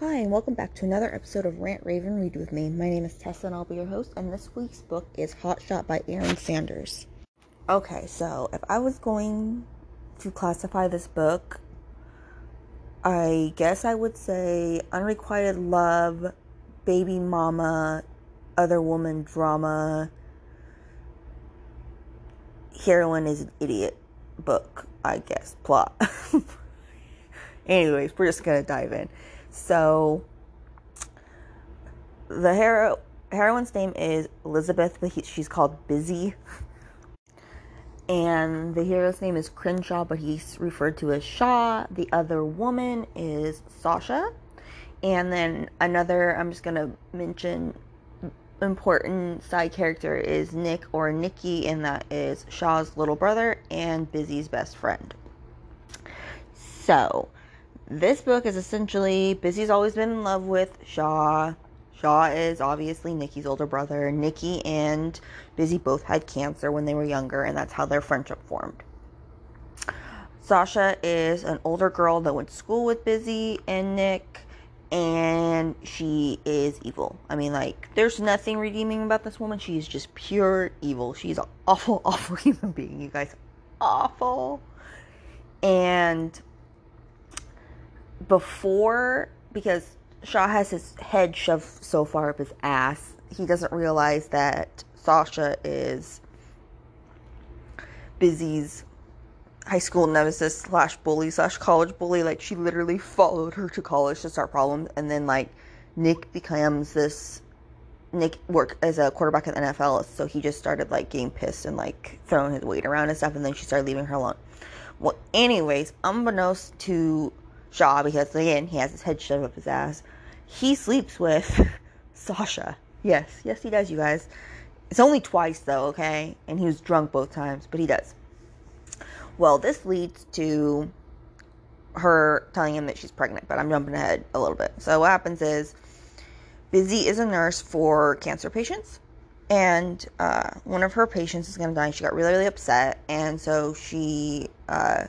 Hi, and welcome back to another episode of Rant Rave and Read with me. My name is Tessa, and I'll be your host. And this week's book is Hot Shot by Ahren Sanders. Okay, so if I was going to classify this book, I guess I would say unrequited love, baby mama, other woman drama, heroine is an idiot book, I guess, plot. Anyways, we're just gonna dive in. So the hero heroine's name is Elizabeth, but he, she's called Busy. And the hero's name is Crenshaw, but he's referred to as Shaw. The other woman is Sasha. And then another, I'm just gonna mention important side character is Nick or Nikki, and that is Shaw's little brother and Busy's best friend. So, this book is essentially Busy's always been in love with Shaw. Shaw is obviously Nikki's older brother. Nikki and Busy both had cancer when they were younger, and that's how their friendship formed. Sasha is an older girl that went to school with Busy and Nick, and she is evil. I mean, like, there's nothing redeeming about this woman. She's just pure evil. She's an awful, awful human being, you guys. Awful. And before because Shaw has his head shoved so far up his ass, he doesn't realize that Sasha is Busy's high school nemesis slash bully slash college bully. Like she literally followed her to college to start problems, and then like Nick becomes this. Nick worked as a quarterback in the NFL, so he just started like getting pissed and like throwing his weight around and stuff, and then she started leaving her alone. Well, anyways, unbeknownst to Shaw because again he has his head shoved up his ass. He sleeps with Sasha. Yes, yes he does, you guys. It's only twice though, okay? And he was drunk both times, but he does. Well, this leads to her telling him that she's pregnant, but I'm jumping ahead a little bit. So what happens is Busy is a nurse for cancer patients, and uh, one of her patients is going to die. She got really, really upset, and so she uh,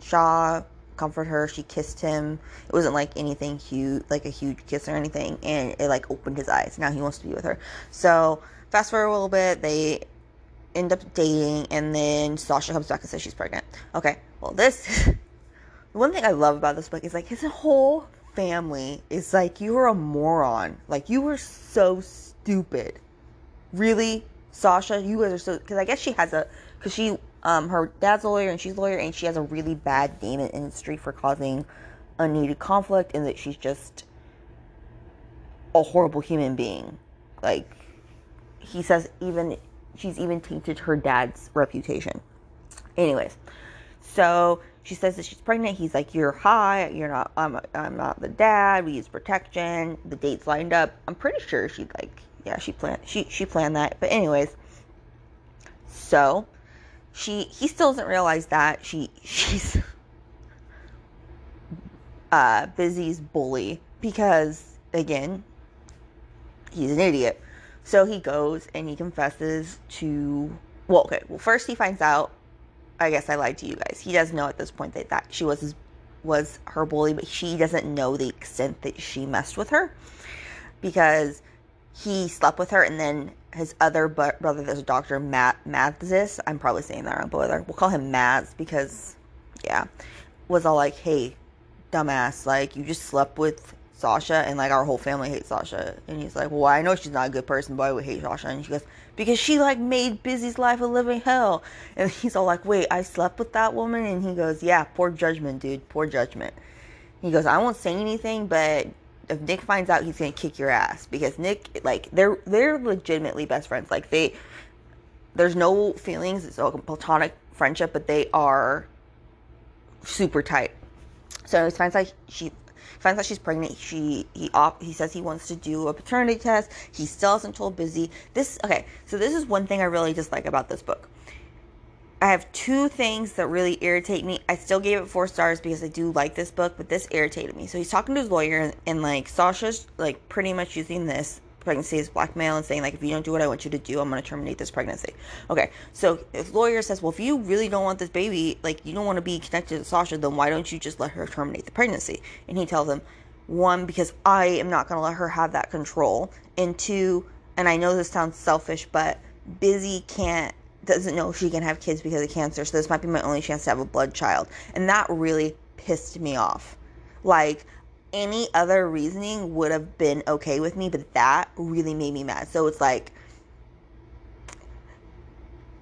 Shaw comfort her. She kissed him. It wasn't like anything huge, like a huge kiss or anything, and it like opened his eyes. Now he wants to be with her. So fast forward a little bit, they end up dating, and then Sasha comes back and says she's pregnant. Okay, well this, one thing I love about this book is like his whole family is like you are a moron. Like you were so stupid. Really, Sasha, you guys are so because I guess she has a because she um, her dad's a lawyer and she's a lawyer, and she has a really bad name in the industry for causing unneeded conflict, and that she's just a horrible human being. Like he says, even she's even tainted her dad's reputation. Anyways, so she says that she's pregnant. He's like, "You're high. You're not. I'm. I'm not the dad. We use protection. The dates lined up. I'm pretty sure she like, yeah, she planned. She she planned that. But anyways, so she he still doesn't realize that she she's uh busy's bully because again he's an idiot. So he goes and he confesses to well okay well first he finds out i guess i lied to you guys. He does know at this point that, that she was his, was her bully but she doesn't know the extent that she messed with her because he slept with her and then his other brother, there's a doctor, Matt Mathis. I'm probably saying that wrong, but we'll call him Mads because, yeah, was all like, "Hey, dumbass, like you just slept with Sasha, and like our whole family hates Sasha." And he's like, "Well, I know she's not a good person, but I would hate Sasha." And she goes, "Because she like made Busy's life a living hell." And he's all like, "Wait, I slept with that woman?" And he goes, "Yeah, poor judgment, dude, poor judgment." He goes, "I won't say anything, but if Nick finds out, he's gonna kick your ass because Nick, like, they're they're legitimately best friends. Like they, there's no feelings. It's all platonic friendship, but they are super tight. So he finds out she finds out she's pregnant. She he op, he says he wants to do a paternity test. He still hasn't told Busy. This okay. So this is one thing I really dislike about this book. I have two things that really irritate me. I still gave it four stars because I do like this book, but this irritated me. So he's talking to his lawyer, and, and like Sasha's like pretty much using this pregnancy as blackmail and saying like, if you don't do what I want you to do, I'm to terminate this pregnancy. Okay, so his lawyer says, well, if you really don't want this baby, like you don't want to be connected to Sasha, then why don't you just let her terminate the pregnancy? And he tells him, One, because I am not to let her have that control. And two, and I know this sounds selfish, but Busy can't doesn't know she can have kids because of cancer, so this might be my only chance to have a blood child. And that really pissed me off. Like any other reasoning would have been okay with me, but that really made me mad. So it's like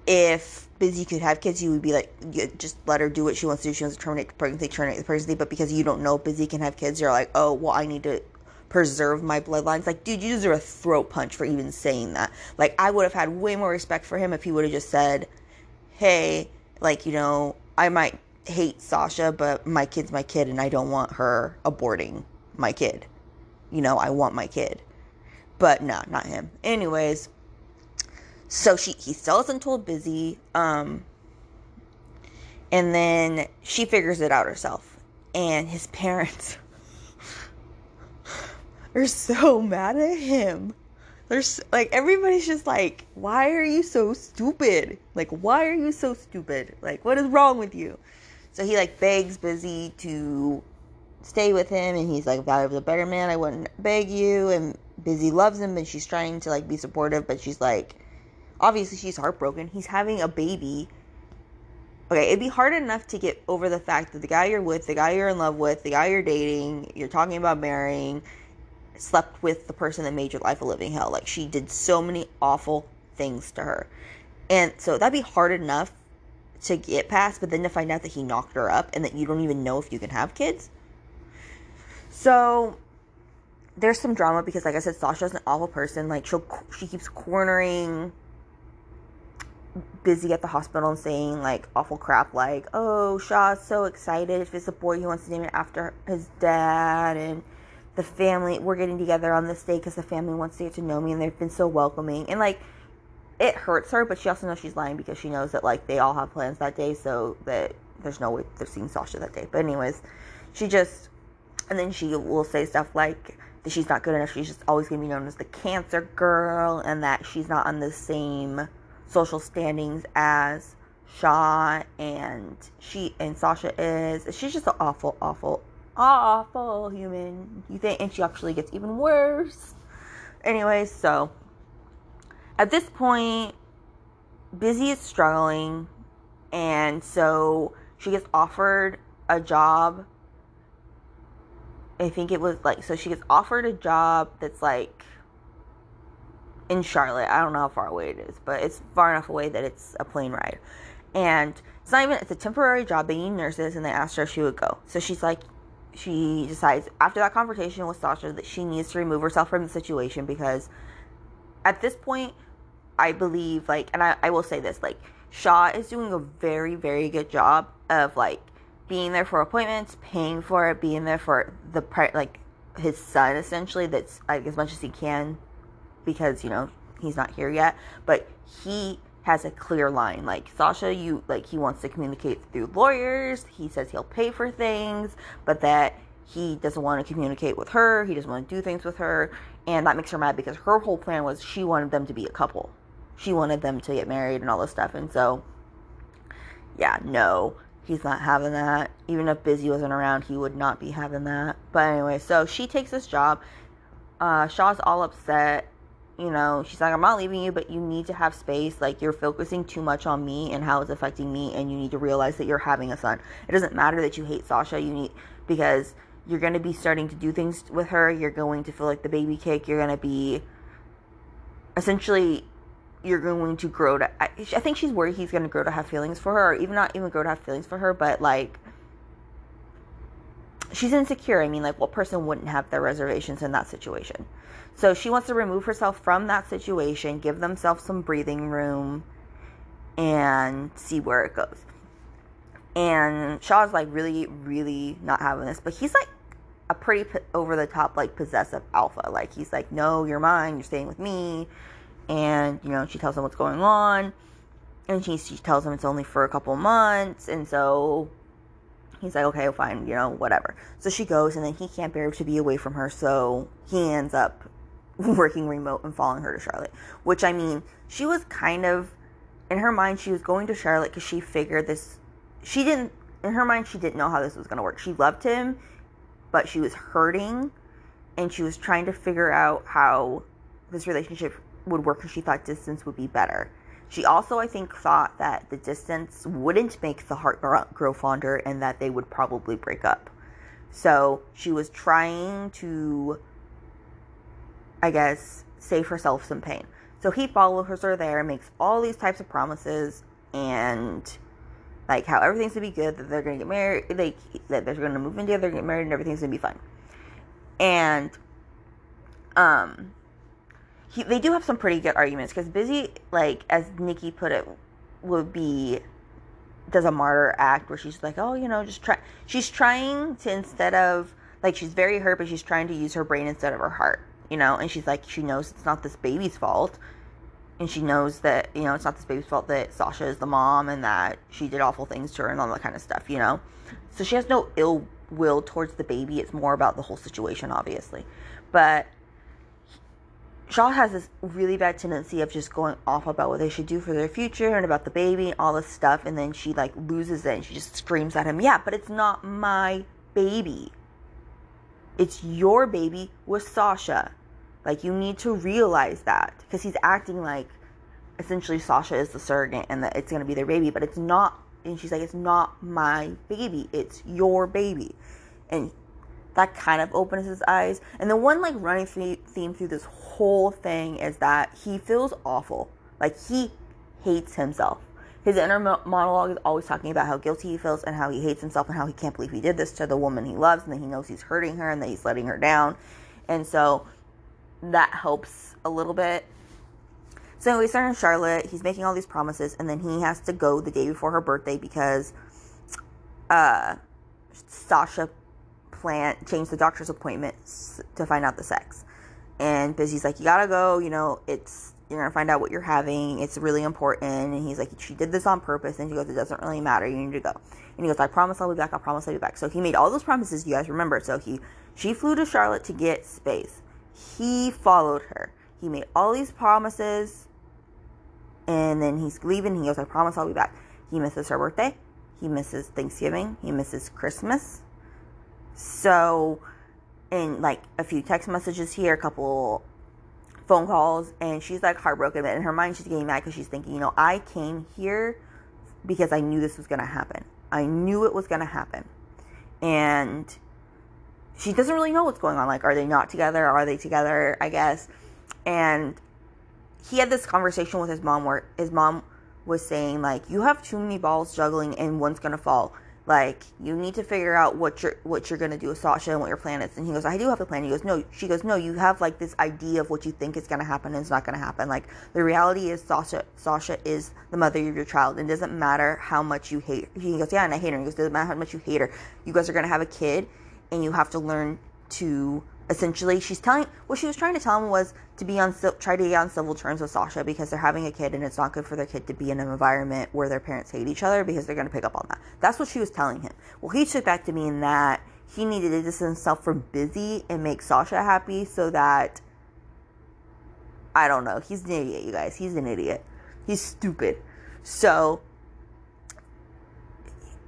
if Busy could have kids, you would be like, just let her do what she wants to do. She wants to terminate the pregnancy, terminate the pregnancy. But because you don't know Busy can have kids, you're like, oh, well, I need to preserve my bloodlines. Like, dude, you deserve a throat punch for even saying that. Like, I would have had way more respect for him if he would have just said, hey, like, you know, I might hate Sasha, but my kid's my kid and I don't want her aborting my kid. You know, I want my kid. But no, not him. Anyways, so she he still hasn't told Busy. Um and then she figures it out herself. And his parents are so mad at him. There's like everybody's just like, why are you so stupid? Like, why are you so stupid? Like, what is wrong with you? So he like begs Busy to stay with him, and he's like, if I was a better man, I wouldn't beg you. And Busy loves him, and she's trying to like be supportive, but she's like, obviously she's heartbroken. He's having a baby. Okay, it'd be hard enough to get over the fact that the guy you're with, the guy you're in love with, the guy you're dating, you're talking about marrying, slept with the person that made your life a living hell. Like she did so many awful things to her. And so that'd be hard enough to get past, but then to find out that he knocked her up and that you don't even know if you can have kids. So there's some drama because like I said Sasha's an awful person. Like she she keeps cornering busy at the hospital and saying like awful crap like, "Oh, Shaw's so excited if it's a boy he wants to name it after his dad and the family we're getting together on this day because the family wants to get to know me and they've been so welcoming and like it hurts her but she also knows she's lying because she knows that like they all have plans that day so that there's no way they're seeing sasha that day but anyways she just and then she will say stuff like that she's not good enough she's just always going to be known as the cancer girl and that she's not on the same social standings as Shaw and she and Sasha is. She's just an awful, awful, awful human. You think, and she actually gets even worse. Anyways, so at this point, Busy is struggling, and so she gets offered a job. I think it was like so she gets offered a job that's like in Charlotte. I don't know how far away it is, but it's far enough away that it's a plane ride. And it's not even it's a temporary job. They need nurses, and they asked her if she would go. So she's like, she decides after that conversation with Sasha that she needs to remove herself from the situation because at this point, I believe like, and I, I will say this like, Shaw is doing a very very good job of like being there for appointments, paying for it, being there for the part, like his son essentially. That's like as much as he can because you know he's not here yet, but he has a clear line. Like Sasha, you like he wants to communicate through lawyers. He says he'll pay for things, but that he doesn't want to communicate with her. He doesn't want to do things with her, and that makes her mad because her whole plan was she wanted them to be a couple. She wanted them to get married and all this stuff, and so yeah, no, he's not having that. Even if Busy wasn't around, he would not be having that. But anyway, so she takes this job. Uh, Shaw's all upset you know, she's like, I'm not leaving you, but you need to have space. Like, you're focusing too much on me and how it's affecting me, and you need to realize that you're having a son. It doesn't matter that you hate Sasha, you need, because you're going to be starting to do things with her. You're going to feel like the baby cake. You're going to be, essentially, you're going to grow to, I, I think she's worried he's going to grow to have feelings for her, or even not even grow to have feelings for her, but like, she's insecure. I mean, like, what person wouldn't have their reservations in that situation? So she wants to remove herself from that situation, give themselves some breathing room, and see where it goes. And Shaw's like really, really not having this, but he's like a pretty over the top, like possessive alpha. Like he's like, no, you're mine, you're staying with me. And, you know, she tells him what's going on. And she, she tells him it's only for a couple months. And so he's like, okay, fine, you know, whatever. So she goes, and then he can't bear to be away from her. So he ends up working remote and following her to Charlotte. Which I mean, she was kind of in her mind she was going to Charlotte because she figured this. She didn't in her mind she didn't know how this was going to work. She loved him, but she was hurting and she was trying to figure out how this relationship would work because she thought distance would be better. She also, I think, thought that the distance wouldn't make the heart grow fonder and that they would probably break up. So she was trying to, I guess, save herself some pain. So he follows her there, makes all these types of promises, and like how everything's gonna be good, that they're gonna get married, they that they're gonna move in together, get married, and everything's gonna be fine. And um, he, they do have some pretty good arguments because Busy, like as Nikki put it, would be does a martyr act where she's like, oh, you know, just try. She's trying to instead of like she's very hurt, but she's trying to use her brain instead of her heart, you know. And she's like, she knows it's not this baby's fault, and she knows that you know it's not this baby's fault that Sasha is the mom and that she did awful things to her and all that kind of stuff, you know. So she has no ill will towards the baby. It's more about the whole situation, obviously, but Shaw has this really bad tendency of just going off about what they should do for their future and about the baby and all this stuff, and then she like loses it and she just screams at him, Yeah, but it's not my baby. It's your baby with Sasha. Like, you need to realize that because he's acting like essentially Sasha is the surrogate and that it's going to be their baby, but it's not. And she's like, It's not my baby, it's your baby. And that kind of opens his eyes. And the one like running theme through this whole thing is that he feels awful. Like he hates himself. His inner monologue is always talking about how guilty he feels and how he hates himself and how he can't believe he did this to the woman he loves and that he knows he's hurting her and that he's letting her down. And so that helps a little bit. So he's starting Charlotte. He's making all these promises, and then he has to go the day before her birthday because uh, Sasha plan change the doctor's appointments to find out the sex. And Busy's like, you gotta go. You know, it's you're gonna find out what you're having. It's really important. And he's like, she did this on purpose. And she goes, it doesn't really matter. You need to go. And he goes, I promise I'll be back. I promise I'll be back. So he made all those promises. You guys remember? So he she flew to Charlotte to get space. He followed her. He made all these promises. And then he's leaving. He goes, I promise I'll be back. He misses her birthday. He misses Thanksgiving. He misses Christmas. So, in like a few text messages here, a couple phone calls, and she's like heartbroken. In her mind, she's getting mad because she's thinking, you know, I came here because I knew this was going to happen. I knew it was going to happen. And she doesn't really know what's going on. Like, are they not together? Are they together? I guess. And he had this conversation with his mom where his mom was saying, like, you have too many balls juggling and one's going to fall like you need to figure out what you're what you're gonna do with Sasha and what your plan is. And he goes, I do have a plan. He goes, No. She goes, No. You have like this idea of what you think is gonna happen and it's not gonna happen. Like the reality is Sasha Sasha is the mother of your child. And it doesn't matter how much you hate. He goes, Yeah, and I hate her. He goes, Doesn't matter how much you hate her. You guys are gonna have a kid, and you have to learn to essentially she's telling what she was trying to tell him was to be on try to get on civil terms with Sasha because they're having a kid and it's not good for their kid to be in an environment where their parents hate each other because they're going to pick up on that. That's what she was telling him. Well, he took back to mean that he needed to distance himself from Busy and make Sasha happy so that I don't know. He's an idiot, you guys. He's an idiot. He's stupid. So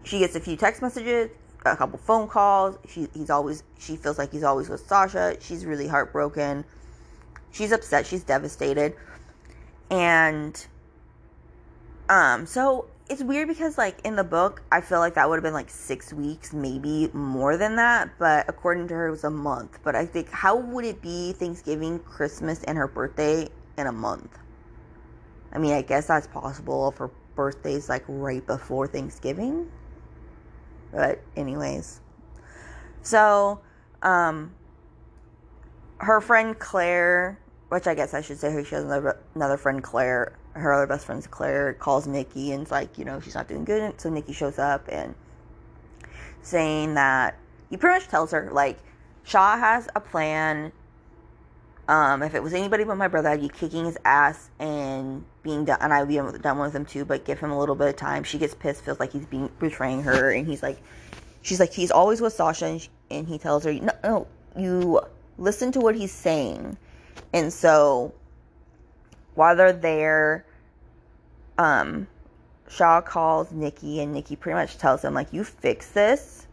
she gets a few text messages a couple phone calls. She, he's always she feels like he's always with Sasha. She's really heartbroken. She's upset. She's devastated. And um so it's weird because like in the book I feel like that would have been like 6 weeks, maybe more than that, but according to her it was a month. But I think how would it be Thanksgiving, Christmas and her birthday in a month? I mean, I guess that's possible if her birthday's like right before Thanksgiving. But anyways, so um, her friend Claire, which I guess I should say she has another, another friend Claire. Her other best friend's Claire calls Nikki and it's like you know she's not doing good. So Nikki shows up and saying that he pretty much tells her like Shaw has a plan um, if it was anybody but my brother, I'd be kicking his ass and being done, and I'd be done with him too. But give him a little bit of time. She gets pissed, feels like he's being betraying her, and he's like, she's like, he's always with Sasha, and, she, and he tells her, no, no, you listen to what he's saying, and so while they're there, um, Shaw calls Nikki, and Nikki pretty much tells him like, you fix this,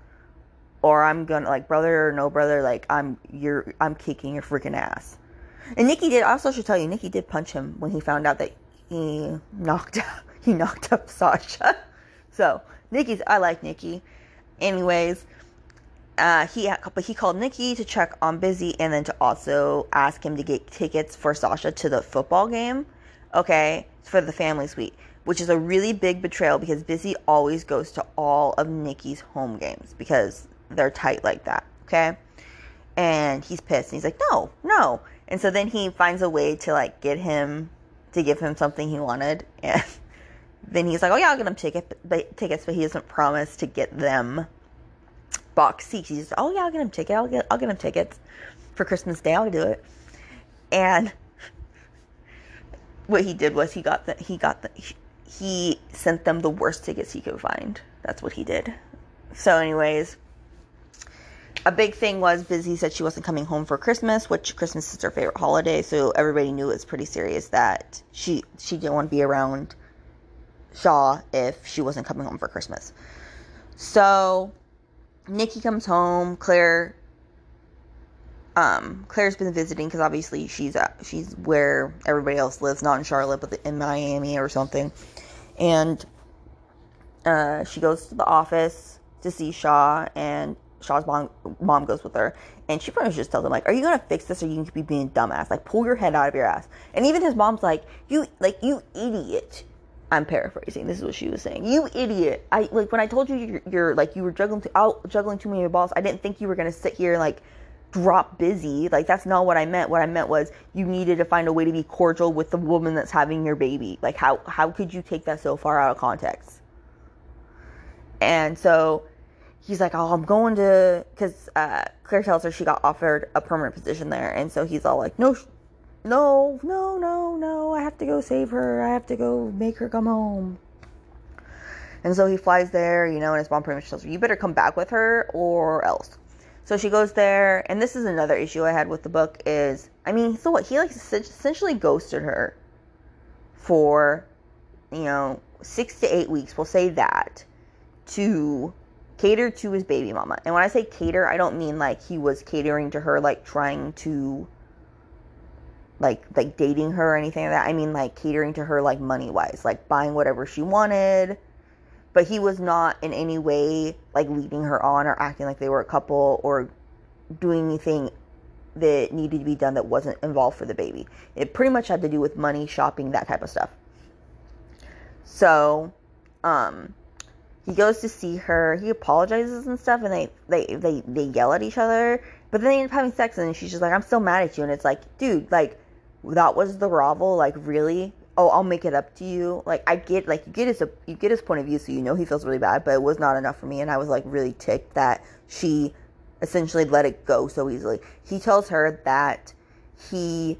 or I'm gonna like brother or no brother, like I'm you're I'm kicking your freaking ass. And Nikki did also should tell you, Nikki did punch him when he found out that he knocked out, he knocked up Sasha. So Nikki's I like Nikki. Anyways, uh, he but he called Nikki to check on Busy and then to also ask him to get tickets for Sasha to the football game. Okay, for the family suite, which is a really big betrayal because Busy always goes to all of Nikki's home games because they're tight like that. Okay, and he's pissed and he's like, no, no. And so then he finds a way to like get him to give him something he wanted and then he's like, "Oh yeah, I'll get him ticket, but, tickets," but he doesn't promise to get them box seats. He's "Oh yeah, I'll get him ticket. I'll get I'll get him tickets for Christmas Day. I'll do it." And what he did was he got the he got the he sent them the worst tickets he could find. That's what he did. So, anyways, a big thing was Busy said she wasn't coming home for Christmas, which Christmas is her favorite holiday, so everybody knew it was pretty serious that she she didn't want to be around Shaw if she wasn't coming home for Christmas. So Nikki comes home. Claire, um, Claire's been visiting because obviously she's uh, she's where everybody else lives, not in Charlotte, but in Miami or something. And uh, she goes to the office to see Shaw, and Shaw's mom mom goes with her, and she pretty much just tells him like, "Are you gonna fix this, or you can be being dumbass? Like, pull your head out of your ass." And even his mom's like, "You like you idiot." I'm paraphrasing. This is what she was saying. You idiot! I like when I told you you're, you're like you were juggling to, out juggling too many balls. I didn't think you were gonna sit here like drop busy. Like that's not what I meant. What I meant was you needed to find a way to be cordial with the woman that's having your baby. Like how how could you take that so far out of context? And so he's like, "Oh, I'm going to," because uh, Claire tells her she got offered a permanent position there, and so he's all like, "No, no, no, no, no, I have to go save her. I have to go make her come home. And so he flies there, you know, and his mom pretty much tells her, you better come back with her or else. So she goes there, and this is another issue I had with the book is, I mean, so what? He like essentially ghosted her for, you know, six to eight weeks. We'll say that to cater to his baby mama. And when I say cater, I don't mean like he was catering to her, like trying to like like dating her or anything like that. I mean like catering to her like money wise, like buying whatever she wanted. But he was not in any way like leading her on or acting like they were a couple or doing anything that needed to be done that wasn't involved for the baby. It pretty much had to do with money, shopping, that type of stuff. So, um, he goes to see her. He apologizes and stuff, and they they they they yell at each other. But then they end up having sex, and she's just like, "I'm still mad at you." And it's like, dude, like that was the grovel like really oh i'll make it up to you like i get like you get his you get his point of view so you know he feels really bad but it was not enough for me and i was like really ticked that she essentially let it go so easily he tells her that he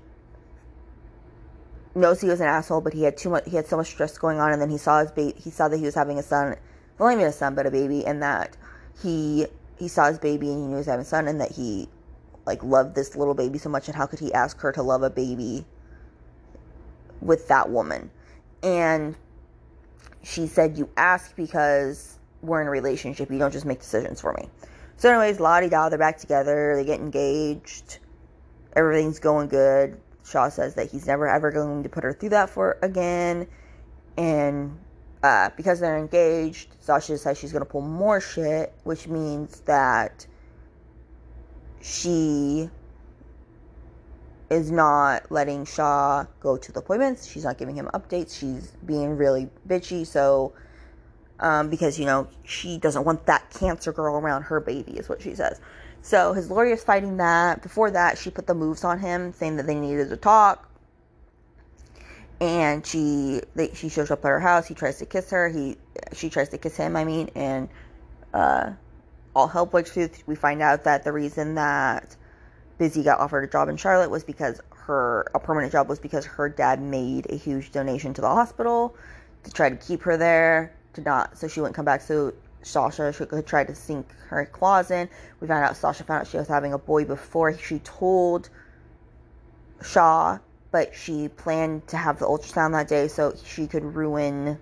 knows he was an asshole but he had too much he had so much stress going on and then he saw his baby he saw that he was having a son not even a son but a baby and that he he saw his baby and he knew he was having a son and that he like loved this little baby so much and how could he ask her to love a baby with that woman? And she said you ask because we're in a relationship. You don't just make decisions for me. So anyways lottie da they're back together. They get engaged. Everything's going good. Shaw says that he's never ever going to put her through that for again. And uh, because they're engaged sasha says she's to pull more shit which means that she is not letting Shaw go to the appointments. She's not giving him updates. She's being really bitchy. So, um, because, you know, she doesn't want that cancer girl around her baby, is what she says. So his lawyer is fighting that. Before that, she put the moves on him, saying that they needed to talk. And she they, she shows up at her house. He tries to kiss her. He she tries to kiss him. I mean, and uh, all hell breaks loose. We find out that the reason that Busy got offered a job in Charlotte was because her a permanent job was because her dad made a huge donation to the hospital to try to keep her there to not so she wouldn't come back so Sasha try to sink her claws in. We found out Sasha found out she was having a boy before she told Shaw, but she planned to have the ultrasound that day so she could ruin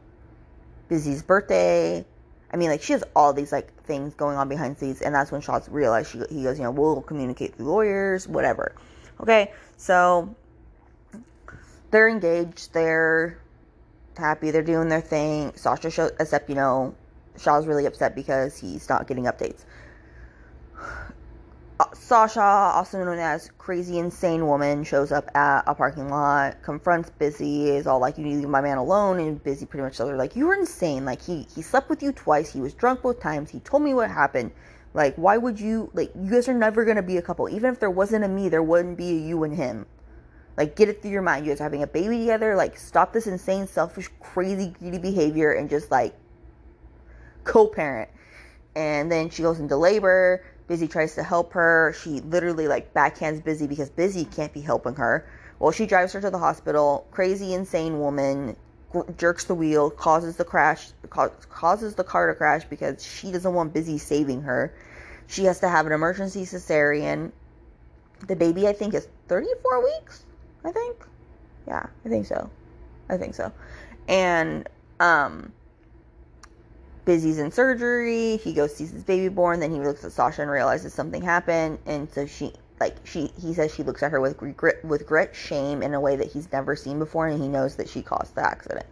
Busy's birthday I mean, like she has all these like things going on behind the scenes, and that's when Shaw's realized she he goes, you know, we'll communicate through lawyers, whatever. Okay, so they're engaged, they're happy, they're doing their thing. Sasha shows, except you know, Shaw's really upset because he's not getting updates. Sasha, also known as Crazy Insane Woman, shows up at a parking lot, confronts Busy, is all like, You need to leave my man alone. And Busy pretty much tells her, like, You were insane. Like, he, he slept with you twice. He was drunk both times. He told me what happened. Like, why would you, like, you guys are never to be a couple. Even if there wasn't a me, there wouldn't be a you and him. Like, get it through your mind. You guys are having a baby together. Like, stop this insane, selfish, crazy, greedy behavior and just, like, co parent. And then she goes into labor Busy tries to help her. She literally like backhands Busy because Busy can't be helping her. Well, she drives her to the hospital. Crazy, insane woman jerks the wheel, causes the crash, causes the car to crash because she doesn't want Busy saving her. She has to have an emergency cesarean. The baby, I think, is 34 weeks. I think. Yeah, I think so. I think so. And um Busy's in surgery. He goes sees his baby born. Then he looks at Sasha and realizes something happened. And so she, like she, he says she looks at her with regret, with regret, shame in a way that he's never seen before, and he knows that she caused the accident.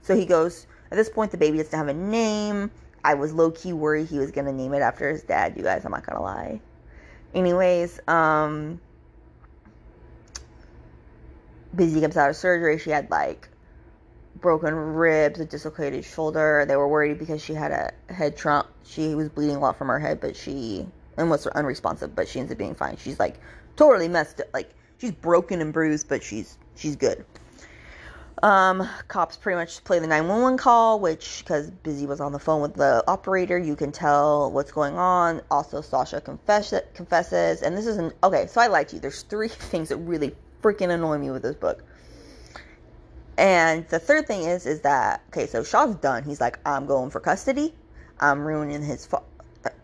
So he goes. At this point, the baby doesn't have a name. I was low key worried he was gonna name it after his dad. You guys, I'm not gonna lie. Anyways, um, Busy comes out of surgery. She had like broken ribs, a dislocated shoulder. They were worried because she had a head trauma. She was bleeding a lot from her head, but she and was unresponsive. But she ends up being fine. She's like totally messed up. Like she's broken and bruised, but she's she's good. Um, cops pretty much play the 911 call, which because Busy was on the phone with the operator, you can tell what's going on. Also, Sasha confess- confesses, and this isn't okay. So I lied to you. There's three things that really freaking annoy me with this book. And the third thing is, is that okay? So Shaw's done. He's like, I'm going for custody. I'm ruining his fa-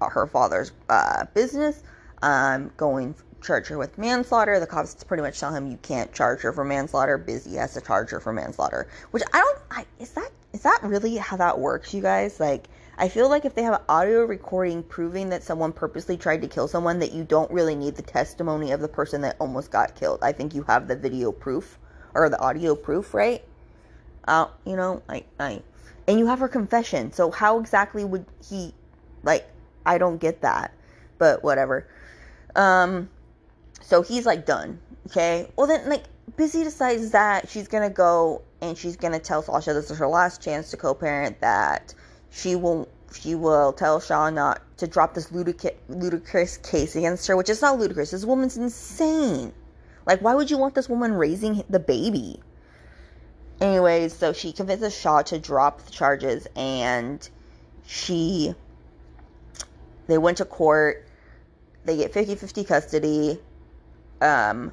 uh, her father's uh, business. I'm going charge her with manslaughter. The cops pretty much tell him you can't charge her for manslaughter. Busy has to charge her for manslaughter. Which I don't. I, is that is that really how that works, you guys? Like, I feel like if they have an audio recording proving that someone purposely tried to kill someone, that you don't really need the testimony of the person that almost got killed. I think you have the video proof or the audio proof, right? Uh, you know, I, I, and you have her confession. So how exactly would he, like, I don't get that, but whatever. Um, so he's like done. Okay. Well then, like, Busy decides that she's gonna go and she's gonna tell Sasha this is her last chance to co-parent that she will she will tell Shaw not to drop this ludicrous, ludicrous case against her, which is not ludicrous. This woman's insane. Like, why would you want this woman raising the baby? Anyways, so she convinces Shaw to drop the charges and she they went to court. They get 50-50 custody. Um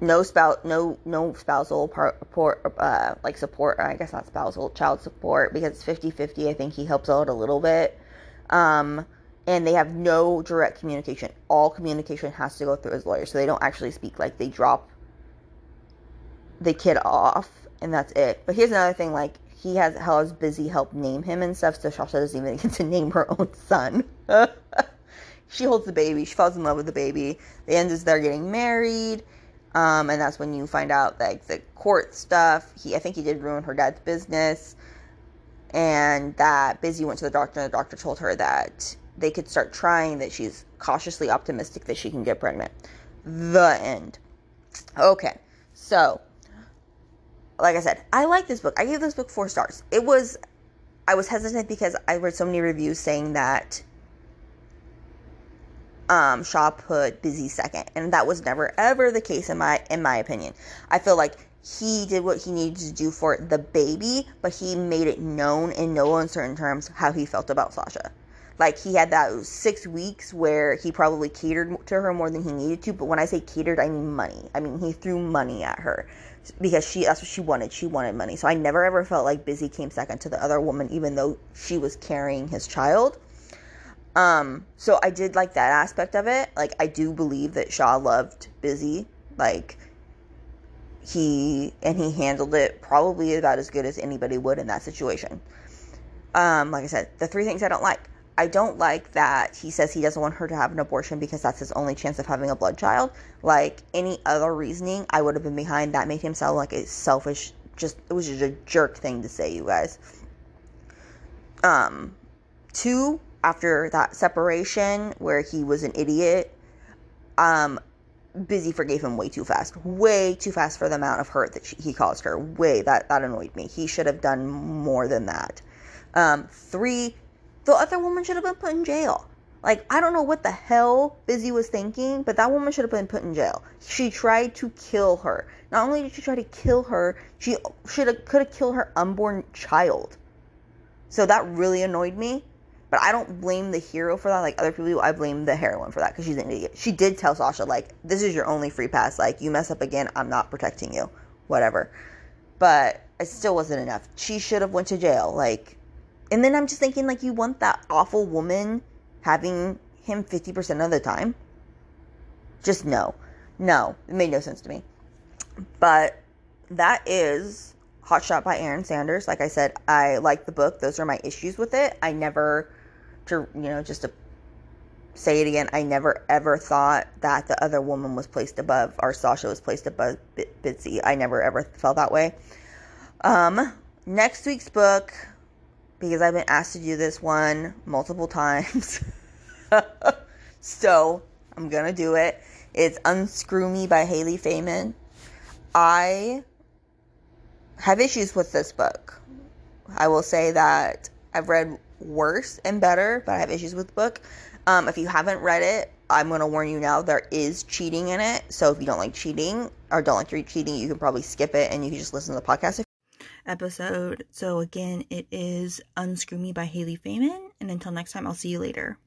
no spouse no no spousal support uh like support I guess not spousal child support because it's 50-50 I think he helps out a little bit um and they have no direct communication. All communication has to go through his lawyer, so they don't actually speak. Like they drop the kid off, and that's it. But here's another thing: like he has is busy help name him and stuff, so Sasha doesn't even get to name her own son. she holds the baby. She falls in love with the baby. The end is they're getting married. Um, and that's when you find out like the court stuff. He, I think he did ruin her dad's business, and that Busy went to the doctor, and the doctor told her that they could start trying, that she's cautiously optimistic that she can get pregnant. The end. Okay, so, like I said, I like this book. I gave this book four stars. It was, I was hesitant because I read so many reviews saying that um, Shaw put Busy second, and that was never ever the case in my in my opinion. I feel like he did what he needed to do for the baby, but he made it known in no uncertain terms how he felt about Sasha. Like he had that six weeks where he probably catered to her more than he needed to. But when I say catered, I mean money. I mean he threw money at her because she that's what she wanted. She wanted money. So I never ever felt like Busy came second to the other woman, even though she was carrying his child. Um, so I did like that aspect of it. Like I do believe that Shaw loved Busy. Like he and he handled it probably about as good as anybody would in that situation. Um, like I said, the three things I don't like. I don't like that he says he doesn't want her to have an abortion because that's his only chance of having a blood child. Like any other reasoning, I would have been behind. That made him sound like a selfish, just it was just a jerk thing to say, you guys. Um, two after that separation where he was an idiot. Um, Busy forgave him way too fast, way too fast for the amount of hurt that she, he caused her. Way that that annoyed me. He should have done more than that. Um, three, the other woman should have been put in jail. Like I don't know what the hell Busy was thinking, but that woman should have been put in jail. She tried to kill her. Not only did she try to kill her, she should have could have killed her unborn child. So that really annoyed me. But I don't blame the hero for that. Like other people. I blame the heroine for that because she's an idiot. She did tell Sasha like, "This is your only free pass. Like you mess up again, I'm not protecting you. Whatever." But it still wasn't enough. She should have went to jail. Like, and then I'm just thinking like, you want that awful woman having him 50% of the time? Just no, no. It made no sense to me. But that is Hot Shot by Ahren Sanders. Like I said, I like the book. Those are my issues with it. I never to you know just to say it again i never ever thought that the other woman was placed above or sasha was placed above bitsy i never ever felt that way um next week's book because i've been asked to do this one multiple times so i'm gonna do it it's unscrew me by hayley Faiman. i have issues with this book i will say that i've read worse and better, but I have issues with the book. Um, if you haven't read it, I'm going to warn you now, there is cheating in it. So if you don't like cheating or don't like to read cheating, you can probably skip it and you can just listen to the podcast episode. So again, it is Unscrew Me by Hayley Faiman. And until next time, I'll see you later.